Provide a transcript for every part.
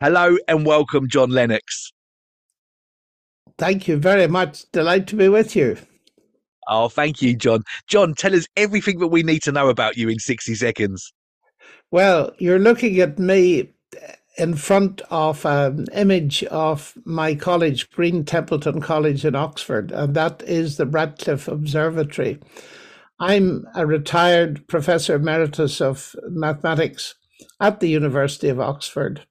Hello and welcome, John Lennox. Thank you very much. Delight to be with you. Oh, thank you, John. John, tell us everything that we need to know about you in 60 seconds. Well, you're looking at me in front of an image of my college, Green Templeton College in Oxford, and that is the Radcliffe Observatory. I'm a retired professor emeritus of mathematics at the University of Oxford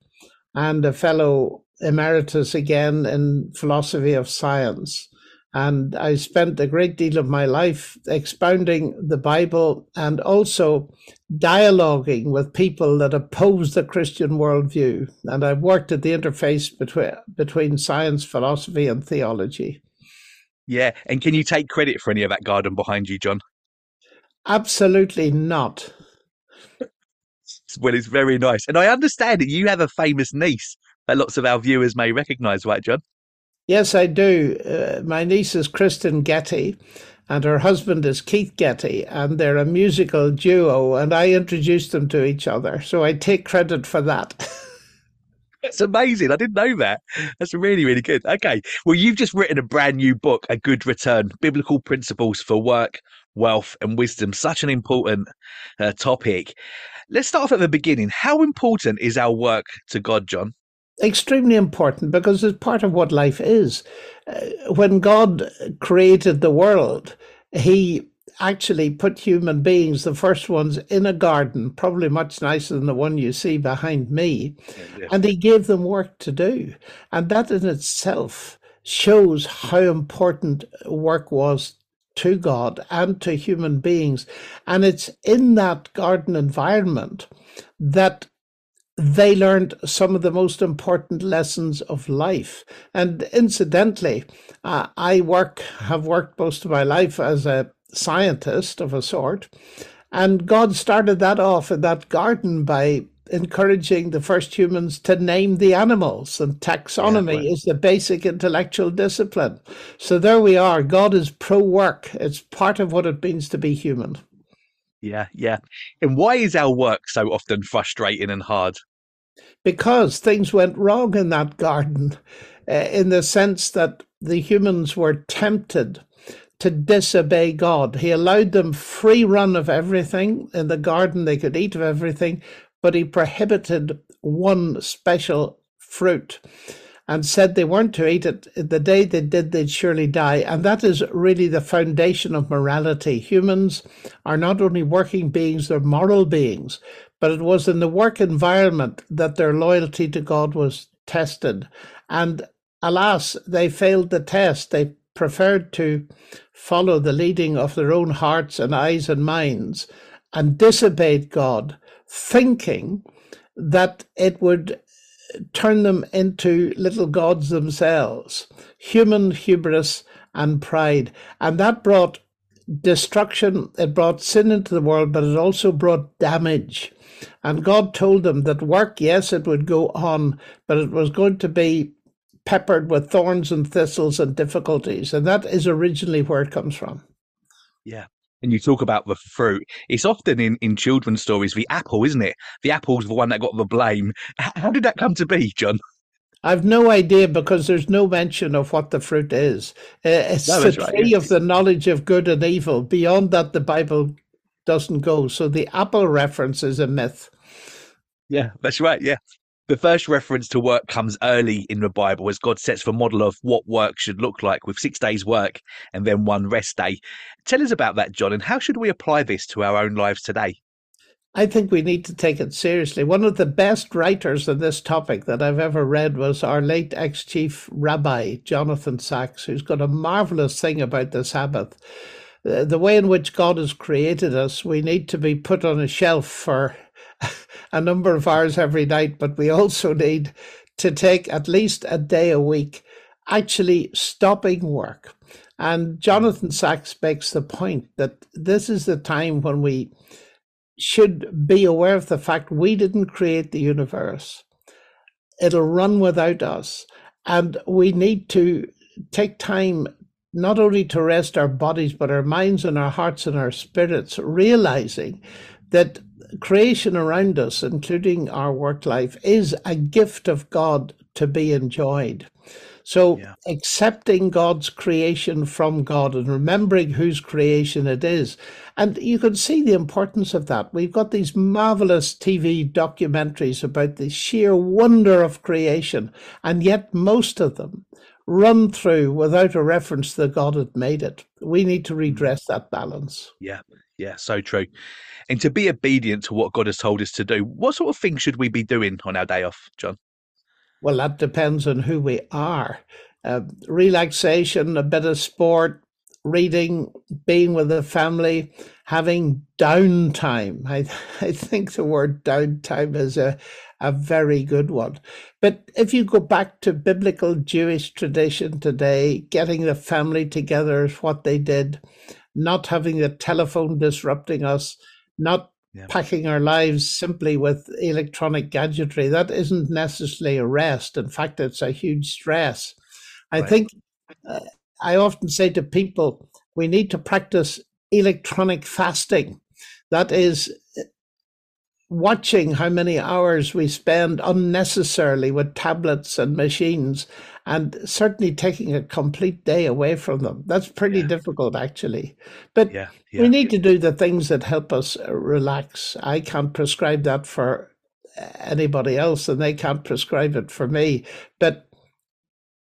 and a fellow emeritus again in philosophy of science. And I spent a great deal of my life expounding the Bible and also dialoguing with people that oppose the Christian worldview. And I've worked at the interface between, between science, philosophy, and theology. Yeah. And can you take credit for any of that garden behind you, John? Absolutely not. Well, it's very nice. And I understand that you have a famous niece that lots of our viewers may recognize, right, John? Yes, I do. Uh, my niece is Kristyn Getty, and her husband is Keith Getty, and they're a musical duo, and I introduced them to each other. So I take credit for that. That's amazing. I didn't know that. That's really, really good. Okay. Well, you've just written a brand new book, A Good Return Biblical Principles for Work, Wealth, and Wisdom. Such an important uh, topic. Let's start off at the beginning. How important is our work to God, John? extremely important because it's part of what life is. Uh, when God created the world, He actually put human beings, the first ones, in a garden, probably much nicer than the one you see behind me, yeah. and He gave them work to do. And that in itself shows how important work was to God and to human beings. And it's in that garden environment that they learned some of the most important lessons of life. And incidentally, uh, I work, have worked most of my life as a scientist of a sort. And God started that off in that garden by encouraging the first humans to name the animals. And taxonomy yeah, right. is the basic intellectual discipline. So there we are. God is pro work, it's part of what it means to be human. Yeah, yeah. And why is our work so often frustrating and hard? because things went wrong in that garden uh, in the sense that the humans were tempted to disobey God. He allowed them free run of everything in the garden, they could eat of everything, but he prohibited one special fruit and said they weren't to eat it. The day they did, they'd surely die. And that is really the foundation of morality. Humans are not only working beings, they're moral beings but it was in the work environment that their loyalty to God was tested. And alas, they failed the test. They preferred to follow the leading of their own hearts and eyes and minds and disobeyed God, thinking that it would turn them into little gods themselves, human hubris and pride. And that brought destruction, it brought sin into the world, but it also brought damage. And God told them that work, yes, it would go on, but it was going to be peppered with thorns and thistles and difficulties. And that is originally where it comes from. Yeah. And you talk about the fruit. It's often in, in children's stories the apple, isn't it? The apple's the one that got the blame. How did that come to be, John? I've no idea because there's no mention of what the fruit is. Uh, it's no, the tree right. of the knowledge of good and evil. Beyond that, the Bible doesn't go. So the apple reference is a myth. Yeah, that's right. Yeah. The first reference to work comes early in the Bible as God sets the model of what work should look like with six days' work and then one rest day. Tell us about that, John, and how should we apply this to our own lives today? I think we need to take it seriously. One of the best writers on this topic that I've ever read was our late ex chief rabbi, Jonathan Sacks, who's got a marvelous thing about the Sabbath uh, the way in which God has created us, we need to be put on a shelf for a number of hours every night, but we also need to take at least a day a week actually stopping work. And Jonathan Sacks makes the point that this is the time when we should be aware of the fact we didn't create the universe. It'll run without us. And we need to take time not only to rest our bodies, but our minds and our hearts and our spirits, realizing that creation around us, including our work life, is a gift of God to be enjoyed. So yeah. accepting God's creation from God and remembering whose creation it is. And you can see the importance of that. We've got these marvelous TV documentaries about the sheer wonder of creation, and yet most of them run through without a reference that God that made it. We need to hmm. redress that balance. Yeah, yeah, so true. And to be obedient to what God has told us to do, what sort of things should we be doing on our day off, John? Well, that depends on who we are. Uh, relaxation, a bit of sport, reading, being with the family, having downtime. I, I think the word downtime is a, a very good one. But if you go back to biblical Jewish tradition today, getting the family together is what they did, not having the telephone disrupting us, not yeah. packing our lives simply with electronic gadgetry. That isn't necessarily a rest. In fact, it's a huge stress. I right. think uh, I often say to people, we need to practice electronic fasting. That is watching how many hours we spend unnecessarily with tablets and machines and certainly taking a complete day away from them. That's pretty yeah. difficult, actually. But yeah, yeah. we need to do the things that help us uh, relax. I can't prescribe that for uh, anybody else, and they can't prescribe it for me. But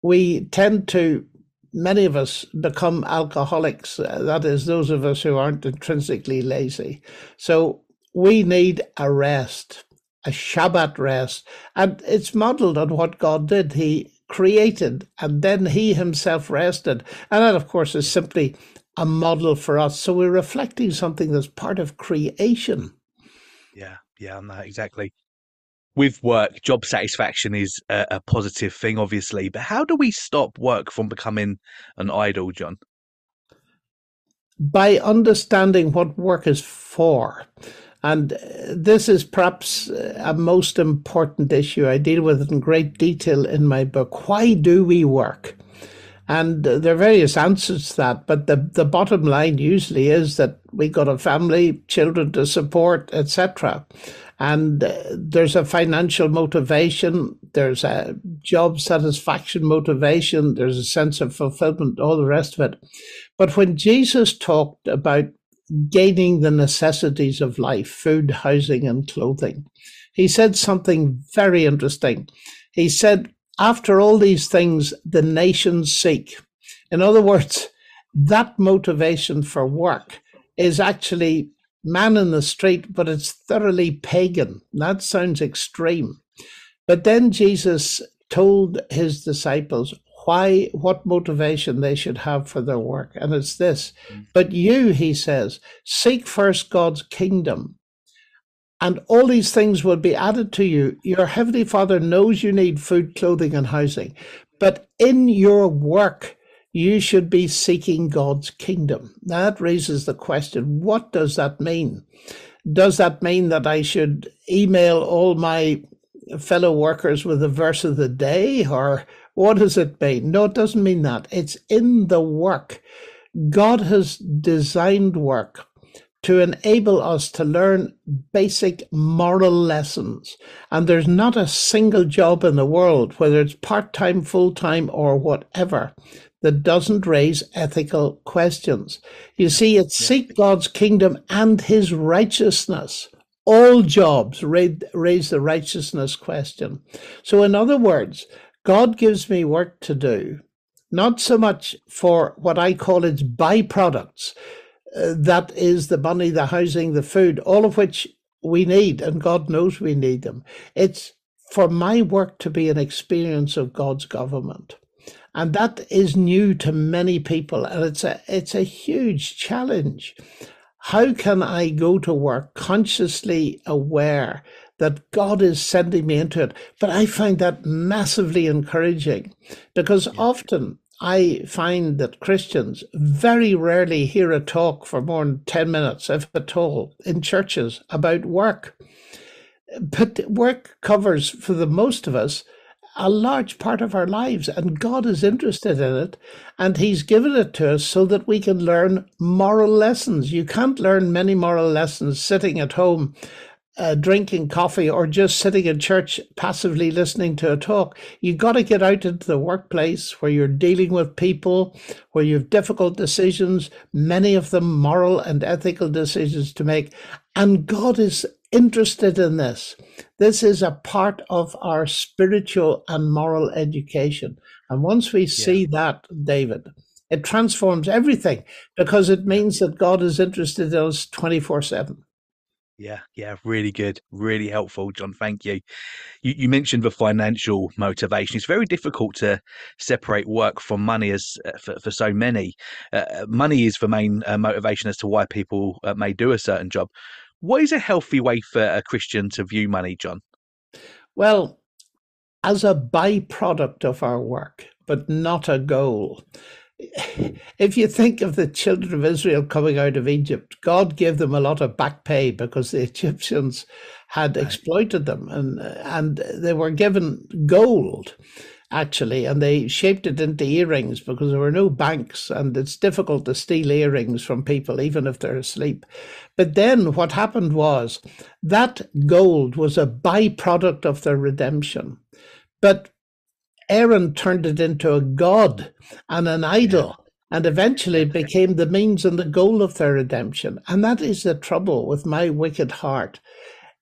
we tend to, many of us, become alcoholics. Uh, that is, those of us who aren't intrinsically lazy. So we need a rest a Shabbat rest. And it's modeled on what God did. He created and then he himself rested. And that, of course, is simply a model for us. So we're reflecting something that's part of creation. Yeah, yeah, no, exactly. With work, job satisfaction is a, a positive thing, obviously. But how do we stop work from becoming an idol, John? By understanding what work is for. And uh, this is perhaps uh, a most important issue. I deal with it in great detail in my book. Why do we work? And uh, there are various answers to that, but the, the bottom line usually is that we got a family, children to support, etc. And there's a financial motivation, there's a job satisfaction motivation, there's a sense of fulfillment, all the rest of it. But when Jesus talked about gaining the necessities of life food, housing, and clothing. He said something very interesting. He said, After all these things, the nations seek. In other words, that motivation for work is actually man in the street, but it's thoroughly pagan. That sounds extreme. But then Jesus told his disciples, why what motivation they should have for their work. And it's this mm. but you he says seek first god's kingdom and all these things will be added to you. Your heavenly father knows you need food clothing and housing but in your work you should be seeking god's kingdom. That raises the question what does that mean? Does that mean that i should email all my fellow workers with a verse of the day or what does it mean? No, it doesn't mean that. It's in the work. God has designed work to enable us to learn basic moral lessons. And there's not a single job in the world, whether it's part time, full time, or whatever, that doesn't raise ethical questions. You see, it's seek God's kingdom and his righteousness. All jobs raise the righteousness question. So, in other words, God gives me work to do, not so much for what I call its byproducts. Uh, that is the money, the housing, the food, all of which we need, and God knows we need them. It's for my work to be an experience of God's government. And that is new to many people, and it's a it's a huge challenge. How can I go to work consciously aware that God is sending me into it. But I find that massively encouraging because yeah. often I find that Christians very rarely hear a talk for more than 10 minutes, if at all, in churches about work. But work covers, for the most of us, a large part of our lives, and God is interested in it, and He's given it to us so that we can learn moral lessons. You can't learn many moral lessons sitting at home uh, drinking coffee or just sitting in church passively listening to a talk. You've got to get out into the workplace where you're dealing with people, where you have difficult decisions, many of them moral and ethical decisions to make. And God is interested in this. This is a part of our spiritual and moral education. And once we see yeah. that, David, it transforms everything because it means that God is interested in us 24 7. Yeah, yeah, really good, really helpful, John. Thank you. you. You mentioned the financial motivation. It's very difficult to separate work from money, as uh, for, for so many. Uh, uh, money is the main uh, motivation as to why people uh, may do a certain job. What is a healthy way for a Christian to view money, John? Well, as a byproduct of our work, but not a goal if you think of the children of Israel coming out of Egypt, God gave them a lot of back pay because the Egyptians had right. exploited them and and they were given gold actually and they shaped it into earrings because there were no banks and it's difficult to steal earrings from people even if they're asleep but then what happened was that gold was a byproduct of their redemption but Aaron turned it into a god and an idol. And eventually became the means and the goal of their redemption. And that is the trouble with my wicked heart.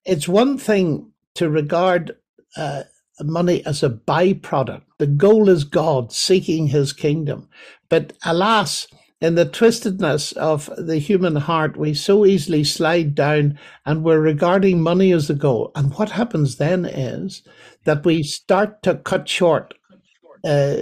It's one thing to regard uh, money as a byproduct. The goal is God seeking his kingdom. But alas, in the twistedness of the human heart, we so easily slide down and we're regarding money as the goal. And what happens then is that we start to cut short uh,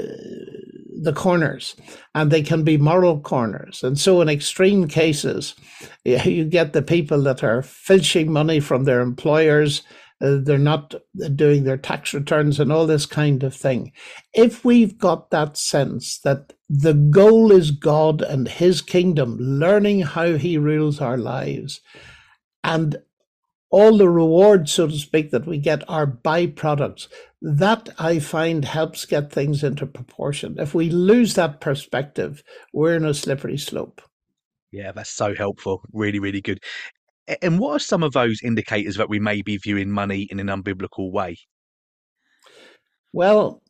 the corners, and they can be moral corners. And so, in extreme cases, you get the people that are filching money from their employers. Uh, they're not doing their tax returns and all this kind of thing. If we've got that sense that the goal is God and His kingdom, learning how He rules our lives, and all the rewards, so to speak, that we get are byproducts. That I find helps get things into proportion. If we lose that perspective, we're in a slippery slope. Yeah, that's so helpful. Really, really good. And what are some of those indicators that we may be viewing money in an unbiblical way? Well,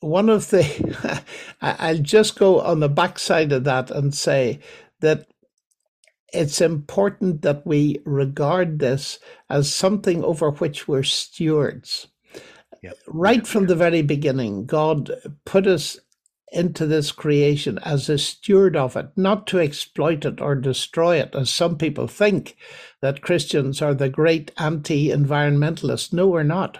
one of the, I'll just go on the backside of that and say that it's important that we regard this as something over which we're stewards. Yep. Right from the very beginning, God put us into this creation as a steward of it, not to exploit it or destroy it, as some people think that Christians are the great anti environmentalists. No, we're not.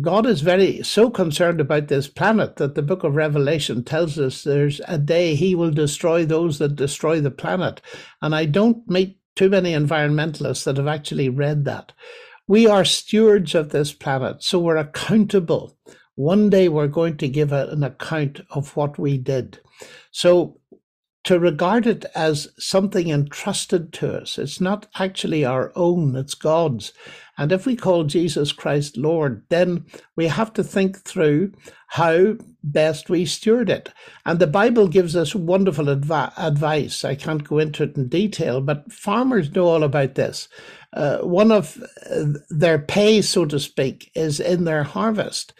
God is very so concerned about this planet that the book of Revelation tells us there's a day he will destroy those that destroy the planet. And I don't meet too many environmentalists that have actually read that. We are stewards of this planet, so we're accountable. One day we're going to give an account of what we did. So to regard it as something entrusted to us, it's not actually our own, it's God's. And if we call Jesus Christ Lord, then we have to think through how best we steward it. And the Bible gives us wonderful adv- advice. I can't go into it in detail, but farmers know all about this. Uh, one of uh, their pay, so to speak, is in their harvest.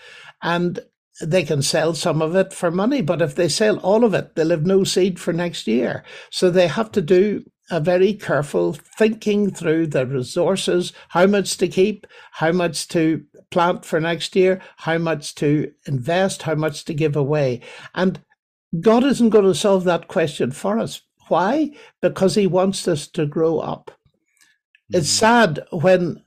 And they can sell some of it for money, but if they sell all of it, they'll have no seed for next year. So they have to do a very careful thinking through the resources, how much to keep, how much to plant for next year, how much to invest, how much to give away. And God isn't going to solve that question for us. Why? Because He wants us to grow up. Mm-hmm. It's sad when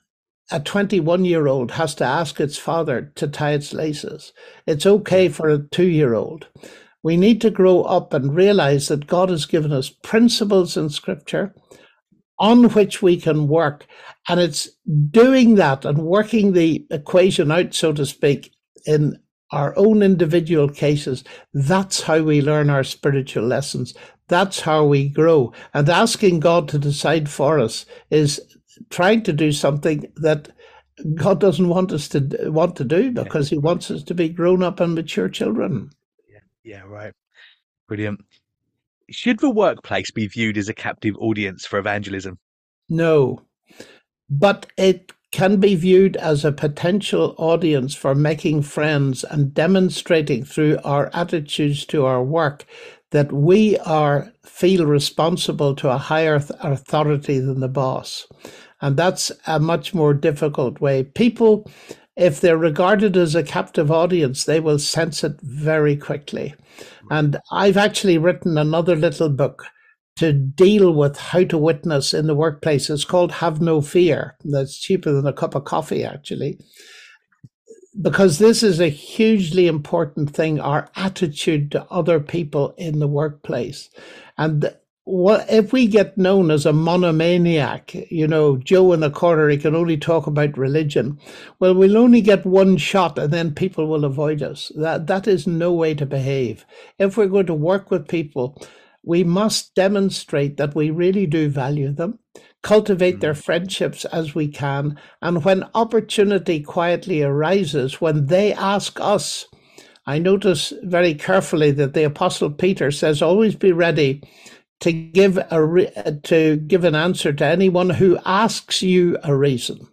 a 21 year old has to ask its father to tie its laces. It's okay for a two year old. We need to grow up and realize that God has given us principles in scripture on which we can work. And it's doing that and working the equation out, so to speak, in our own individual cases. That's how we learn our spiritual lessons. That's how we grow. And asking God to decide for us is trying to do something that God doesn't want us to want to do because He wants us to be grown up and mature children. Yeah, right. Brilliant. Should the workplace be viewed as a captive audience for evangelism? No. but it can be viewed as a potential audience for making friends and demonstrating through our attitudes to our work that we are feel responsible to a higher authority than the boss and that's a much more difficult way people if they're regarded as a captive audience they will sense it very quickly and i've actually written another little book to deal with how to witness in the workplace. It's called Have No Fear. That's cheaper than a cup of coffee, actually. Because this is a hugely important thing our attitude to other people in the workplace. And what if we get known as a monomaniac, you know, Joe in the corner, he can only talk about religion. Well, we'll only get one shot and then people will avoid us. That that is no way to behave. If we're going to work with people, we must demonstrate that we really do value them, cultivate their mm. friendships as we can, and when opportunity quietly arises, when they ask us, I notice very carefully that the Apostle Peter says, always be ready to give a re- to give an answer to anyone who asks you a reason,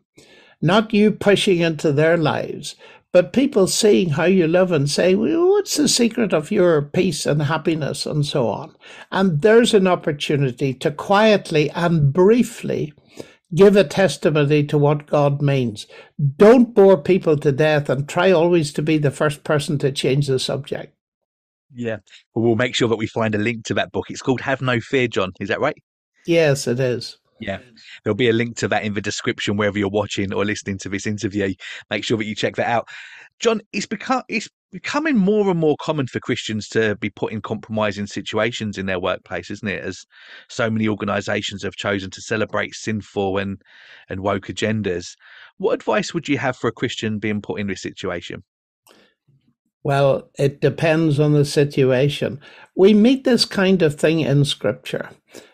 not you pushing into their lives, but people seeing how you live and say, well, what's the secret of your peace and happiness and so on? And there's an opportunity to quietly and briefly give a testimony to what God means. Don't bore people to death and try always to be the first person to change the subject. Yeah. Well, we'll make sure that we find a link to that book. It's called Have No Fear, John. Is that right? Yes, it is. Yeah, there'll be a link to that in the description wherever you're watching or listening to this interview. Make sure that you check that out. John, it's become it's becoming more and more common for Christians to be put in compromising situations in their workplace, isn't it? As so many organisations have chosen to celebrate sinful and and woke agendas. What advice would you have for a Christian being put in this situation? Well, it depends on the situation. We meet this kind of thing in Scripture.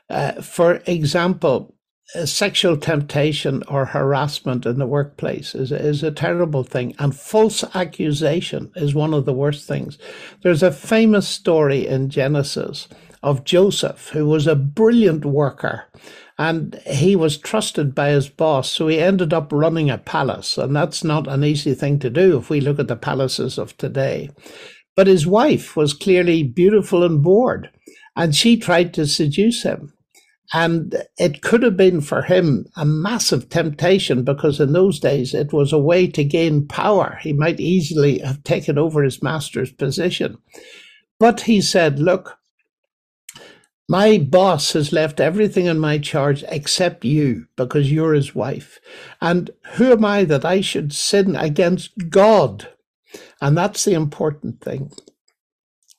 Uh, for example, sexual temptation or harassment in the workplace is, is a terrible thing. And false accusation is one of the worst things. There's a famous story in Genesis of Joseph, who was a brilliant worker. And he was trusted by his boss, so he ended up running a palace. And that's not an easy thing to do if we look at the palaces of today. But his wife was clearly beautiful and bored, and she tried to seduce him. And it could have been for him a massive temptation because in those days it was a way to gain power. He might easily have taken over his master's position. But he said, Look, my boss has left everything in my charge except you because you're his wife. And who am I that I should sin against God? And that's the important thing.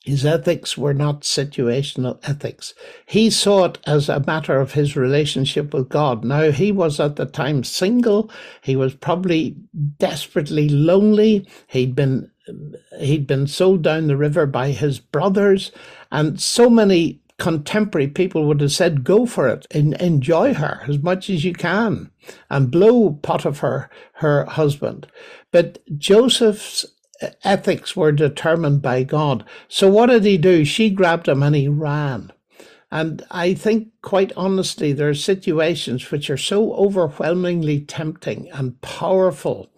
His ethics were not situational ethics. He saw it as a matter of his relationship with God. Now, he was at the time single. He was probably desperately lonely. He'd been he'd been sold down the river by his brothers, and so many contemporary people would have said, "Go for it, and enjoy her as much as you can, and blow Potiphar, her husband." But Joseph's ethics were determined by God. So what did he do? She grabbed him and he ran. And I think, quite honestly, there are situations which are so overwhelmingly tempting and powerful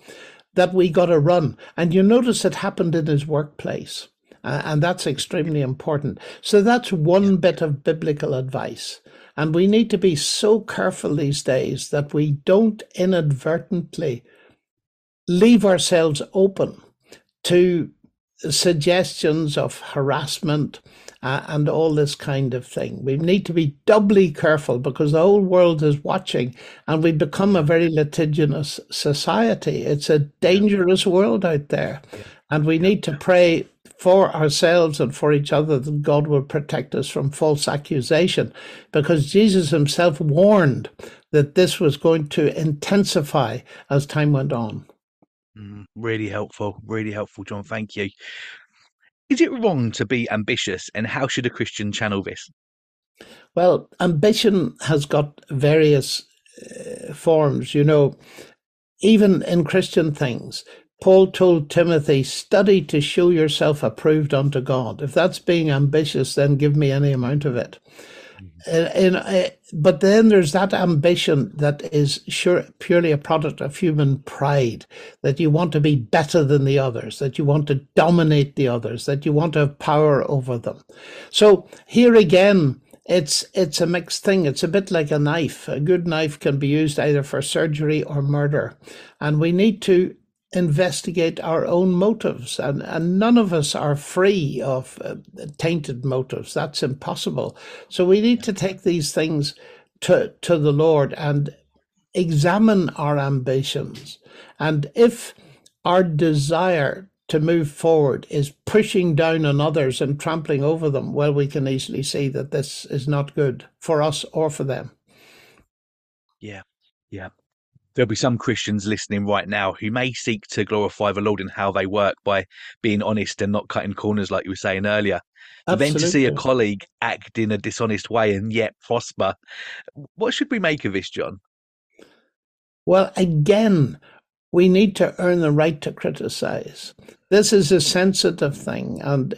that we got to run. And you notice it happened in his workplace. Uh, and that's extremely important. So that's one bit of biblical advice. And we need to be so careful these days that we don't inadvertently leave ourselves open to suggestions of harassment uh, and all this kind of thing. We need to be doubly careful because the whole world is watching and we become a very litigious society. It's a dangerous world out there. And we need to pray for ourselves and for each other that God will protect us from false accusation because Jesus himself warned that this was going to intensify as time went on. Mm, really helpful, really helpful, John. Thank you. Is it wrong to be ambitious, and how should a Christian channel this? Well, ambition has got various uh, forms. You know, even in Christian things, Paul told Timothy, study to show yourself approved unto God. If that's being ambitious, then give me any amount of it. Mm-hmm. In, uh, but then there's that ambition that is sure purely a product of human pride that you want to be better than the others, that you want to dominate the others, that you want to have power over them. So here again, it's it's a mixed thing. It's a bit like a knife. A good knife can be used either for surgery or murder, and we need to investigate our own motives and, and none of us are free of uh, tainted motives. That's impossible. So we need to take these things to to the lord and examine our ambitions. And if our desire to move forward is pushing down on others and trampling over them well we can easily see that this is not good for us or for them. Yeah. Yeah there'll be some Christians listening right now who may seek to glorify the Lord in how they work by being honest and not cutting corners, like you were saying earlier. But then to see a colleague act in a dishonest way and yet prosper, what should we make of this, John? Well, again, we need to earn the right to criticize. This is a sensitive thing, and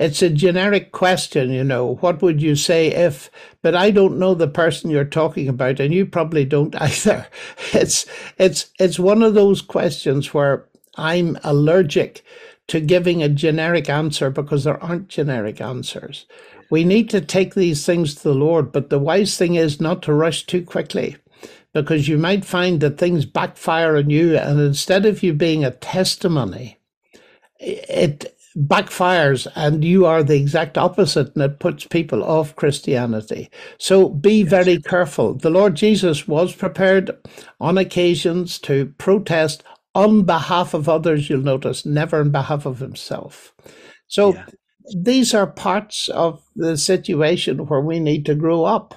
it's a generic question, you know, what would you say if, but I don't know the person you're talking about, and you probably don't either. It's it's it's one of those questions where I'm allergic to giving a generic answer because there aren't generic answers. We need to take these things to the Lord, but the wise thing is not to rush too quickly because you might find that things backfire on you and instead of you being a testimony it backfires and you are the exact opposite and it puts people off Christianity. So be yes. very careful. The Lord Jesus was prepared on occasions to protest on behalf of others, you'll notice, never on behalf of himself. So yeah. these are parts of the situation where we need to grow up.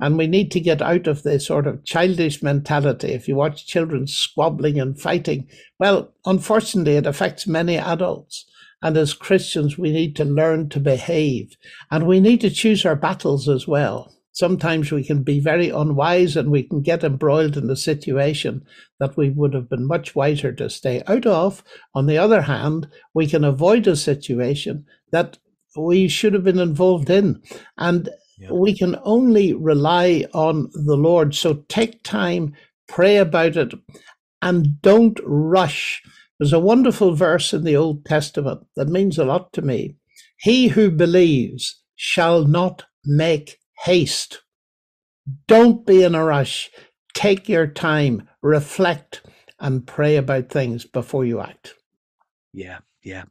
And we need to get out of this sort of childish mentality. If you watch children squabbling and fighting, well, unfortunately, it affects many adults. And as Christians, we need to learn to behave and we need to choose our battles as well. Sometimes we can be very unwise and we can get embroiled in a situation that we would have been much wiser to stay out of. On the other hand, we can avoid a situation that we should have been involved in. And yeah. we can only rely on the Lord. So take time, pray about it, and don't rush there's a wonderful verse in the Old Testament that means a lot to me. He who believes shall not make haste. Don't be in a rush. Take your time, reflect, and pray about things before you act. Yeah, yeah.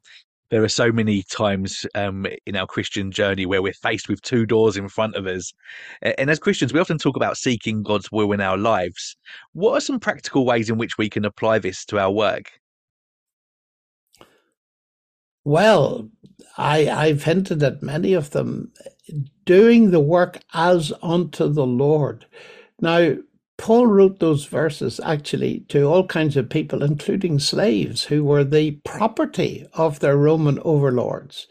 There are so many times um, in our Christian journey where we're faced with two doors in front of us. And as Christians, we often talk about seeking God's will in our lives. What are some practical ways in which we can apply this to our work? Well, I, I've hinted at many of them. Doing the work as unto the Lord. Now, Paul wrote those verses actually to all kinds of people, including slaves who were the property of their Roman overlords.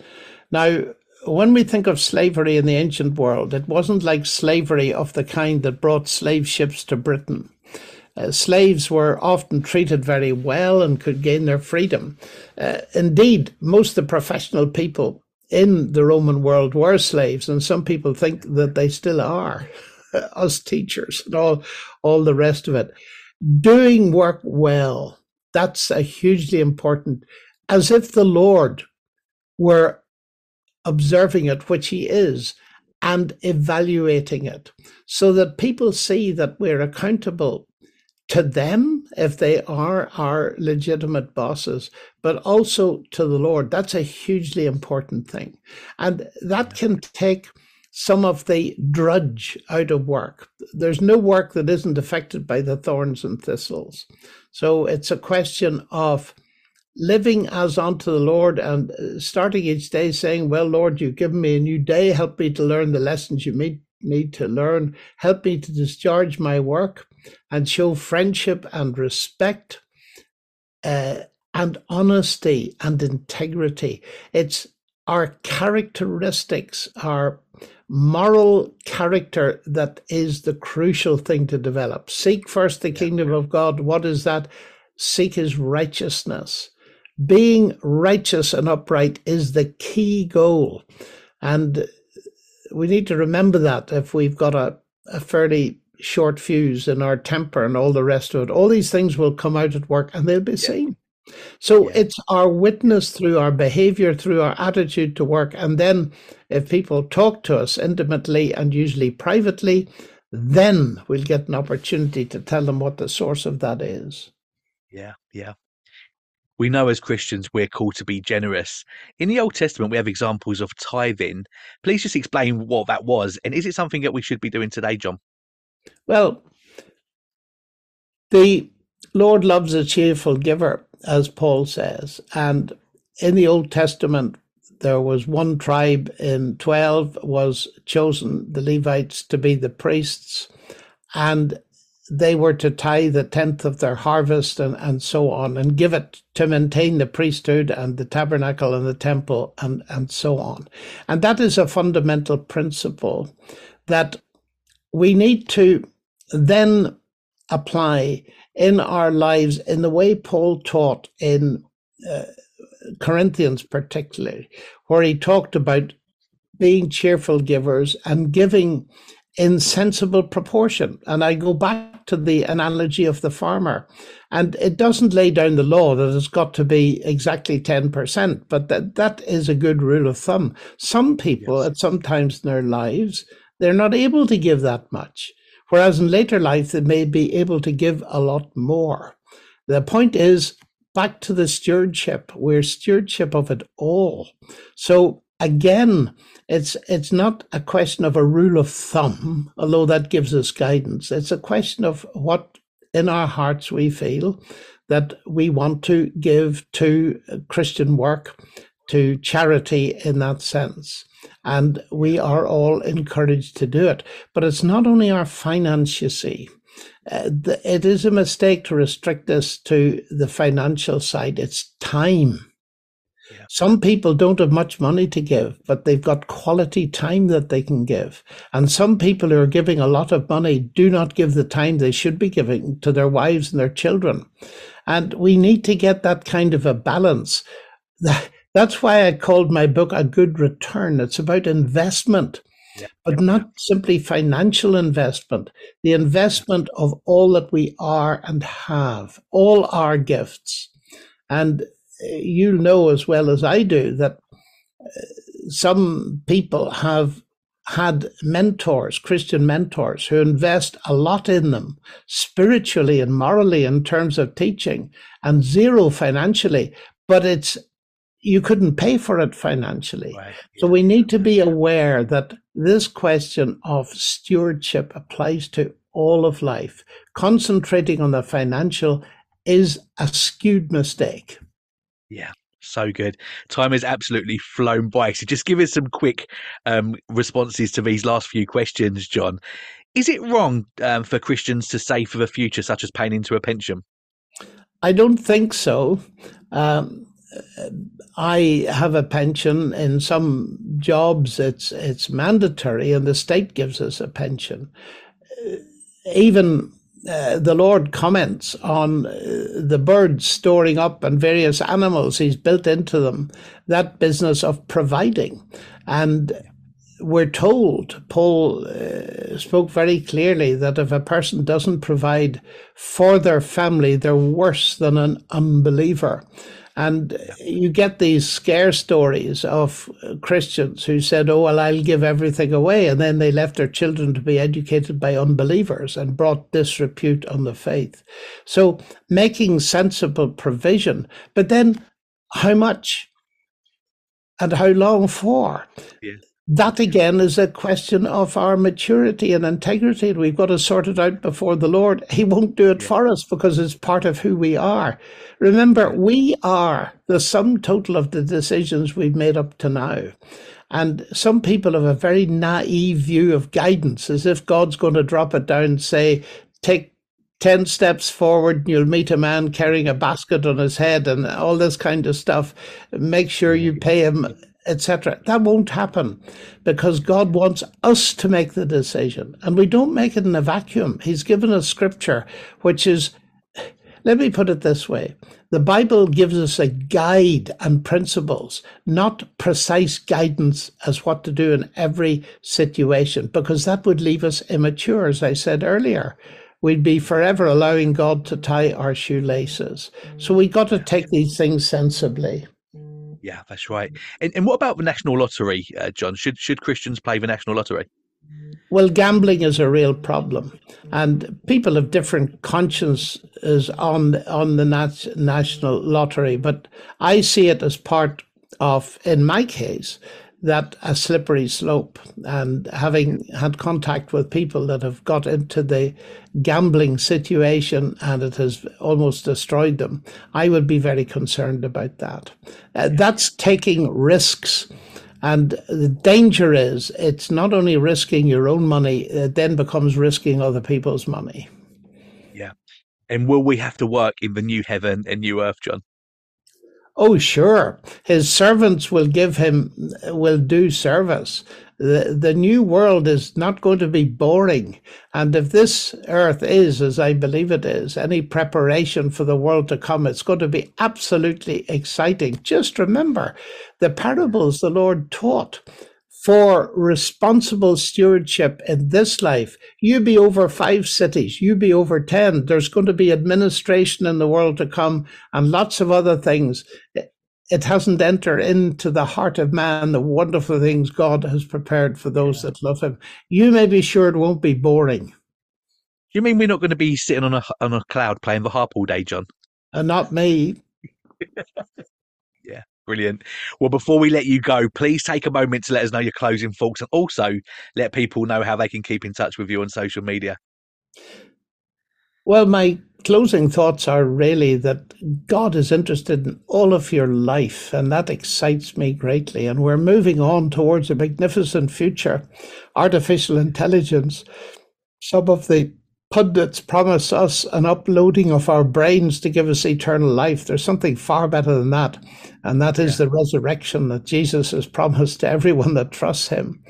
Now, when we think of slavery in the ancient world, it wasn't like slavery of the kind that brought slave ships to Britain. Uh, slaves were often treated very well and could gain their freedom. Uh, indeed, most of the professional people in the Roman world were slaves, and some people think that they still are, us teachers and all, all the rest of it. Doing work well, that's a hugely important, as if the Lord were observing it, which he is, and evaluating it, so that people see that we're accountable to them if they are our legitimate bosses, but also to the Lord. That's a hugely important thing. And that can take some of the drudge out of work. There's no work that isn't affected by the thorns and thistles. So it's a question of living as unto the Lord and uh, starting each day saying, Well, Lord, you've given me a new day. Help me to learn the lessons you need me to learn. Help me to discharge my work and show friendship and respect uh, and honesty and integrity. It's our characteristics, our moral character that is the crucial thing to develop. Seek first the kingdom of God. What is that? Seek his righteousness. Being righteous and upright is the key goal. And we need to remember that if we've got a, a fairly short fuse and our temper and all the rest of it, all these things will come out at work and they'll be yeah. seen. So yeah. it's our witness through our behavior, through our attitude to work. And then if people talk to us intimately and usually privately, then we'll get an opportunity to tell them what the source of that is. Yeah, yeah. We know as Christians we're called to be generous. In the Old Testament, we have examples of tithing. Please just explain what that was. And is it something that we should be doing today, John? Well, the Lord loves a cheerful giver, as Paul says. And in the Old Testament, there was one tribe in 12 was chosen, the Levites, to be the priests. And they were to tithe a tenth of their harvest and, and so on and give it to maintain the priesthood and the tabernacle and the temple and, and so on. And that is a fundamental principle that we need to then apply in our lives in the way Paul taught in uh, Corinthians, particularly, where he talked about being cheerful givers and giving in sensible proportion. And I go back to the analogy of the farmer. And it doesn't lay down the law that it's got to be exactly 10%, but that, that is a good rule of thumb. Some people yes. at some times in their lives, they're not able to give that much. Whereas in later life, they may be able to give a lot more. The point is back to the stewardship. We're stewardship of it all. So again, it's it's not a question of a rule of thumb, although that gives us guidance. It's a question of what in our hearts we feel that we want to give to Christian work, to charity in that sense. And we are all encouraged to do it. But it's not only our finance, you see. Uh, the, it is a mistake to restrict this to the financial side. It's time. Yeah. Some people don't have much money to give, but they've got quality time that they can give. And some people who are giving a lot of money do not give the time they should be giving to their wives and their children. And we need to get that kind of a balance. That's why I called my book A Good Return. It's about investment, yeah. but not simply financial investment, the investment of all that we are and have, all our gifts. And uh, you know as well as I do that uh, some people have had mentors, Christian mentors, who invest a lot in them spiritually and morally in terms of teaching and zero financially, but it's you couldn't pay for it financially. Right. So we need to be aware that this question of stewardship applies to all of life. Concentrating on the financial is a skewed mistake. Yeah. So good. Time has absolutely flown by. So, just give us some quick um, responses to these last few questions, John. Is it wrong um, for Christians to save for the future, such as paying into a pension? I don't think so. Um, I have a pension. In some jobs, it's it's mandatory, and the state gives us a pension. Even uh, the Lord comments on uh, the birds storing up and various animals He's built into them that business of providing, and we're told Paul uh, spoke very clearly that if a person doesn't provide for their family, they're worse than an unbeliever. And you get these scare stories of Christians who said, Oh, well, I'll give everything away. And then they left their children to be educated by unbelievers and brought disrepute on the faith. So making sensible provision, but then how much and how long for? That again is a question of our maturity and integrity. And we've got to sort it out before the Lord. He won't do it for us because it's part of who we are. Remember, we are the sum total of the decisions we've made up to now. And some people have a very naive view of guidance, as if God's going to drop it down and say, take 10 steps forward and you'll meet a man carrying a basket on his head and all this kind of stuff. Make sure you pay him etc. That won't happen because God wants us to make the decision and we don't make it in a vacuum. He's given us scripture, which is Let me put it this way the Bible gives us a guide and principles, not precise guidance as what to do in every situation, because that would leave us immature, as I said earlier. We'd be forever allowing God to tie our shoelaces. So we've got to take these things sensibly. Yeah, that's right. And, and what about the national lottery, uh, John? Should should Christians play the national lottery? Well, gambling is a real problem, and people have different consciences on on the nat- national lottery. But I see it as part of, in my case, that a slippery slope. And having had contact with people that have got into the gambling situation and it has almost destroyed them, I would be very concerned about that. Uh, that's taking risks. And the danger is it's not only risking your own money, it then becomes risking other people's money. Yeah. And will we have to work in the new heaven and new earth, John? Oh, sure. His servants will give him, will do service. The, the new world is not going to be boring. And if this earth is, as I believe it is, any preparation for the world to come, it's going to be absolutely exciting. Just remember the parables the Lord taught for responsible stewardship in this life. You be over five cities, you be over 10. There's going to be administration in the world to come and lots of other things. It hasn't entered into the heart of man the wonderful things God has prepared for those that love Him. You may be sure it won't be boring. You mean we're not going to be sitting on a on a cloud playing the harp all day, John? And not me. Brilliant. Well, before we let you go, please take a moment to let us know your closing thoughts and also let people know how they can keep in touch with you on social media. Well, my closing thoughts are really that God is interested in all of your life, and that excites me greatly. And we're moving on towards a magnificent future. Artificial intelligence, some of the pundits promise us an uploading of our brains to give us eternal life. There's something far better than that, and that is yeah. the resurrection that Jesus has promised to everyone that trusts him.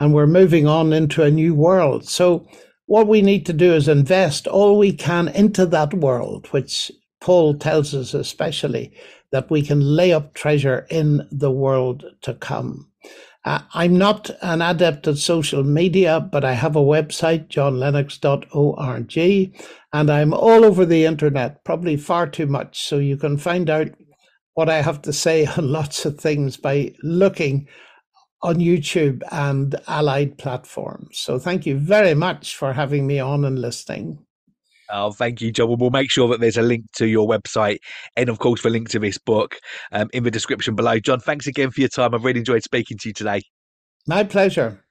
And we're moving on into a new world. So, what we need to do is invest all we can into that world, which Paul tells us especially that we can lay up treasure in the world to come. Uh, I'm not an adept at social media, but I have a website, johnlennox.org, and I'm all over the internet, probably far too much. So you can find out what I have to say on lots of things by looking on YouTube and allied platforms. So thank you very much for having me on and listening. Oh, thank you, John. We'll make sure that there's a link to your website and, of course, the link to this book um, in the description below. John, thanks again for your time. I've really enjoyed speaking to you today. My pleasure.